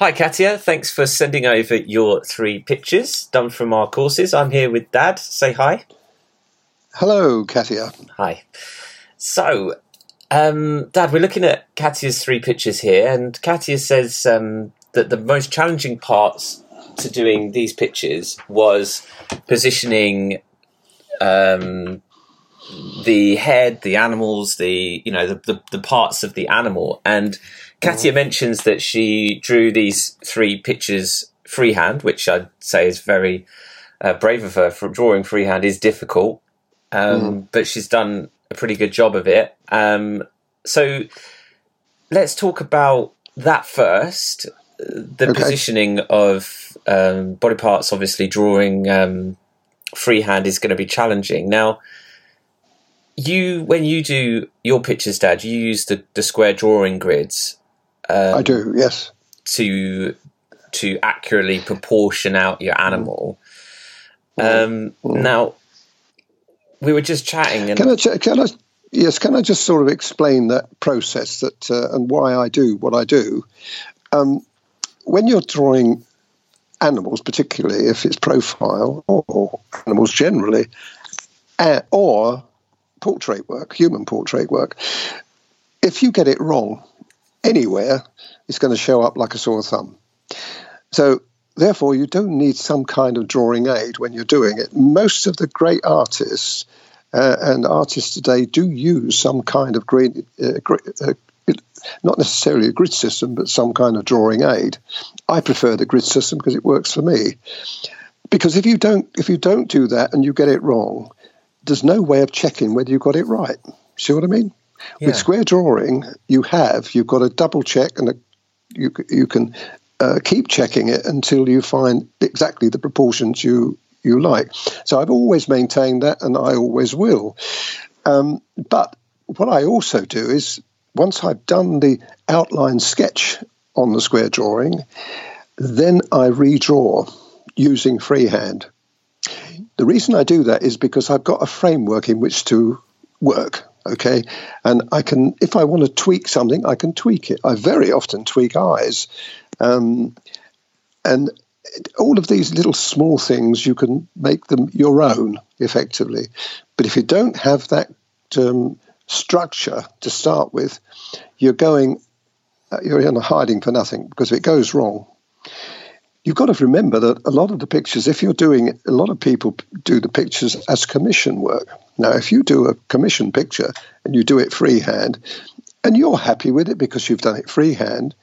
Hi, Katia. Thanks for sending over your three pictures done from our courses. I'm here with Dad. Say hi. Hello, Katia. Hi. So, um, Dad, we're looking at Katia's three pictures here, and Katia says um, that the most challenging parts to doing these pictures was positioning um, the head, the animals, the you know the, the, the parts of the animal. And Katia mentions that she drew these three pictures freehand, which I'd say is very uh, brave of her. For drawing freehand is difficult, um, but she's done a pretty good job of it. Um, so let's talk about that first. The Okay. positioning of um, body parts, obviously, drawing um, freehand is going to be challenging. Now, you when you do your pictures, Dad, you use the, the square drawing grids um, I do, yes. to to accurately proportion out your animal. Um, Now, we were just chatting, and Can I, can I, yes, can I just sort of explain that process that uh, and why I do what I do? Um, when you're drawing animals, particularly if it's profile or animals generally, uh, or portrait work, human portrait work, if you get it wrong anywhere, it's going to show up like a sore thumb. So, therefore, you don't need some kind of drawing aid when you're doing it. Most of the great artists uh, and artists today do use some kind of grid, uh, grid uh, not necessarily a grid system, but some kind of drawing aid. I prefer the grid system because it works for me. Because if you don't, if you don't do that and you get it wrong, there's no way of checking whether you got it right. See what I mean? Yeah. With square drawing, you have you've got a double check and a, you you can uh, keep checking it until you find exactly the proportions you you like. So I've always maintained that, and I always will. Um, but what I also do is once I've done the outline sketch on the square drawing, then I redraw using freehand. The reason I do that is because I've got a framework in which to work. Okay, and I can, if I want to tweak something, I can tweak it. I very often tweak eyes, um, and all of these little small things you can make them your own effectively. But if you don't have that um, structure to start with, you're going, uh, you're in hiding for nothing because if it goes wrong, you've got to remember that a lot of the pictures, if you're doing a lot of people do the pictures as commission work. Now, if you do a commission picture and you do it freehand, and you're happy with it because you've done it freehand,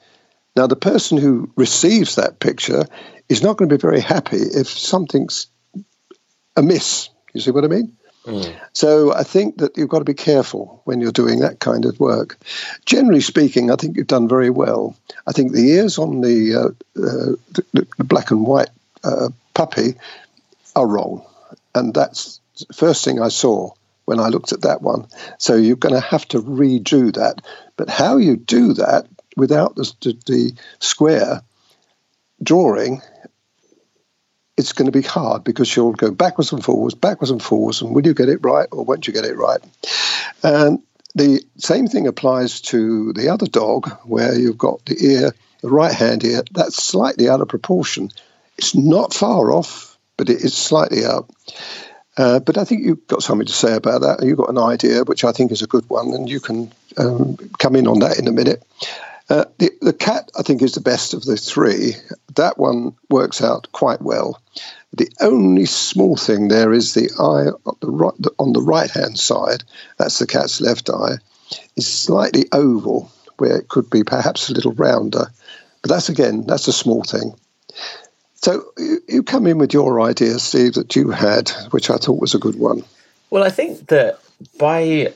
now the person who receives that picture is not going to be very happy if something's amiss. You see what I mean? So I think that you've got to be careful when you're doing that kind of work. Generally speaking, I think you've done very well. I think the ears on the, uh, uh, the, the black and white uh, puppy are wrong, and that's first thing I saw when I looked at that one. So you're going to have to redo that. But how you do that without the, the, square drawing it's going to be hard because you'll go backwards and forwards, backwards and forwards, and will you get it right or won't you get it right? And the same thing applies to the other dog, where you've got the ear, the right hand ear, that's slightly out of proportion. It's not far off, but it is slightly out. Uh, but I think you've got something to say about that. You've got an idea, which I think is a good one, and you can um, come in on that in a minute. Uh, the, the cat, I think, is the best of the three. That one works out quite well. The only small thing there is the eye on the right, on the right hand side. That's the cat's left eye. Is slightly oval, where it could be perhaps a little rounder. But that's again, that's a small thing. So you, come in with your idea, Steve, that you had, which I thought was a good one. Well, I think that by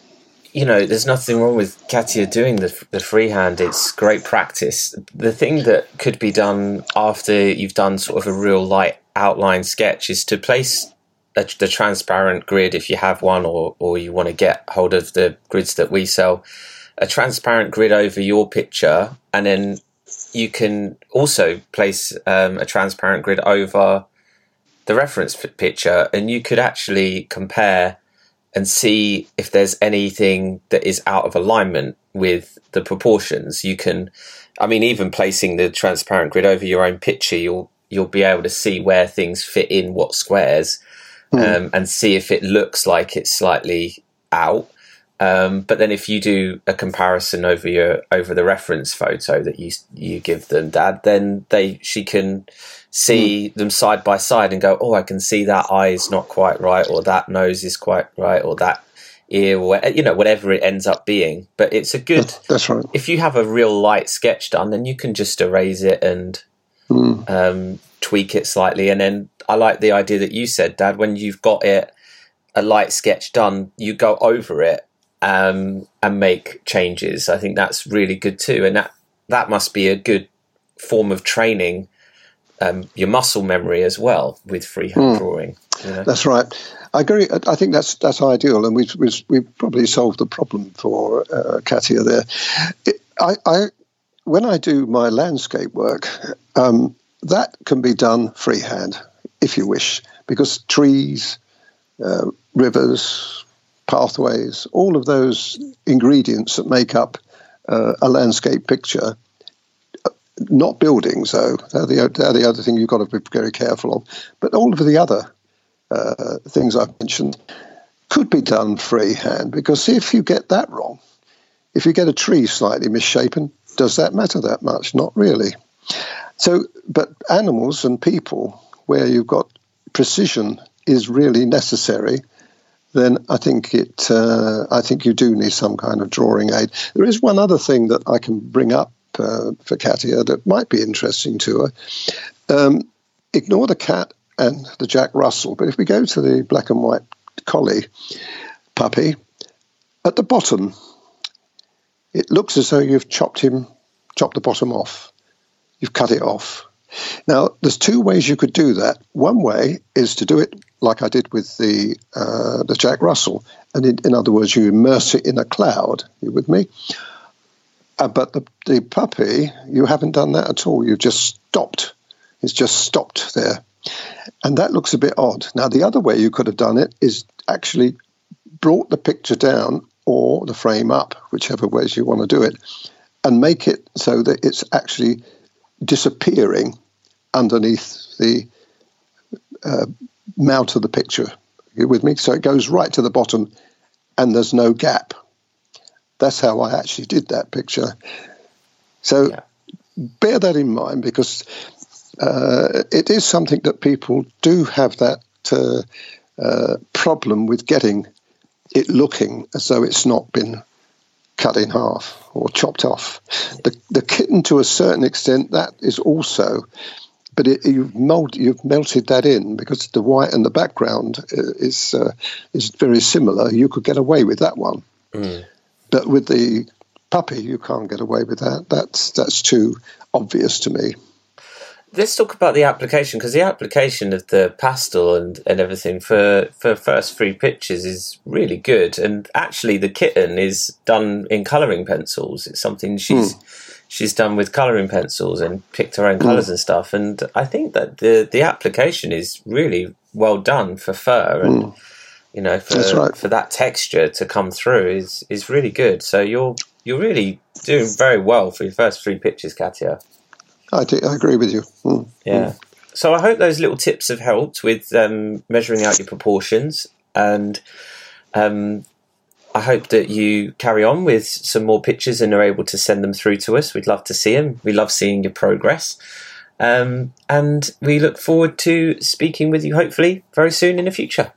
you know, there's nothing wrong with Katia doing the the freehand. It's great practice. The thing that could be done after you've done sort of a real light outline sketch is to place a, the transparent grid if you have one, or or you want to get hold of the grids that we sell. A transparent grid over your picture, and then you can also place um, a transparent grid over the reference picture, and you could actually compare and see if there's anything that is out of alignment with the proportions. You can I mean, even placing the transparent grid over your own picture, you'll you'll be able to see where things fit in what squares, mm. um, and see if it looks like it's slightly out. Um, but then if you do a comparison over your over the reference photo that you you give them, Dad, then they she can see mm. them side by side and go, oh, I can see that eye is not quite right, or that nose is quite right, or that ear, or you know, whatever it ends up being. But it's a good. That's right. If you have a real light sketch done, then you can just erase it and mm. um, tweak it slightly. And then I like the idea that you said, Dad, when you've got it a light sketch done, you go over it um, and make changes. I think that's really good too, and that that must be a good form of training um, your muscle memory as well with freehand mm. drawing. You know? That's right. I agree. I think that's that's ideal, and we've we've, we've probably solved the problem for uh, Katia there. It, I, I, when I do my landscape work, um, that can be done freehand if you wish, because trees, uh, rivers, pathways, all of those ingredients that make up uh, a landscape picture. Uh, not buildings, though. They're the, they're the other thing you've got to be very careful of. But all of the other uh, things I've mentioned could be done freehand because if you get that wrong, if you get a tree slightly misshapen, does that matter that much? Not really. So, but animals and people, where you've got precision is really necessary, then I think it. Uh, I think you do need some kind of drawing aid. There is one other thing that I can bring up uh, for Katia that might be interesting to her. Um, ignore the cat and the Jack Russell, but if we go to the black and white collie puppy, at the bottom, it looks as though you've chopped him, chopped the bottom off. You've cut it off. Now, there's two ways you could do that. One way is to do it like I did with the uh, the Jack Russell, and in, in, other words, you immerse it in a cloud. You with me? Uh, but the, the puppy, you haven't done that at all. You've just stopped. It's just stopped there, and that looks a bit odd. Now, the other way you could have done it is actually brought the picture down or the frame up, whichever ways you want to do it, and make it so that it's actually disappearing underneath the uh, mount of the picture. With me? So it goes right to the bottom and there's no gap. That's how I actually did that picture. So yeah. bear that in mind because uh, it is something that people do have that uh, uh, problem with getting it looking as though it's not been cut in half or chopped off. The, the kitten, to a certain extent, that is also, but it, you've, you've melted that in because the white and the background is uh, is very similar. You could get away with that one, mm. but with the puppy, you can't get away with that. That's that's too obvious to me let's talk about the application because the application of the pastel and, and everything for, for first three pictures is really good. And actually, the kitten is done in colouring pencils. It's something she's mm. She's done with colouring pencils and picked her own mm. colours and stuff. And I think that the the application is really well done for fur and. Mm. You know, for right. for that texture to come through is is really good. So you're you're really doing very well for your first three pictures, Katia. I, do, I agree with you. Mm. Yeah. So I hope those little tips have helped with um, measuring out your proportions, and um, I hope that you carry on with some more pictures and are able to send them through to us. We'd love to see them. We love seeing your progress, um, and we look forward to speaking with you hopefully very soon in the future.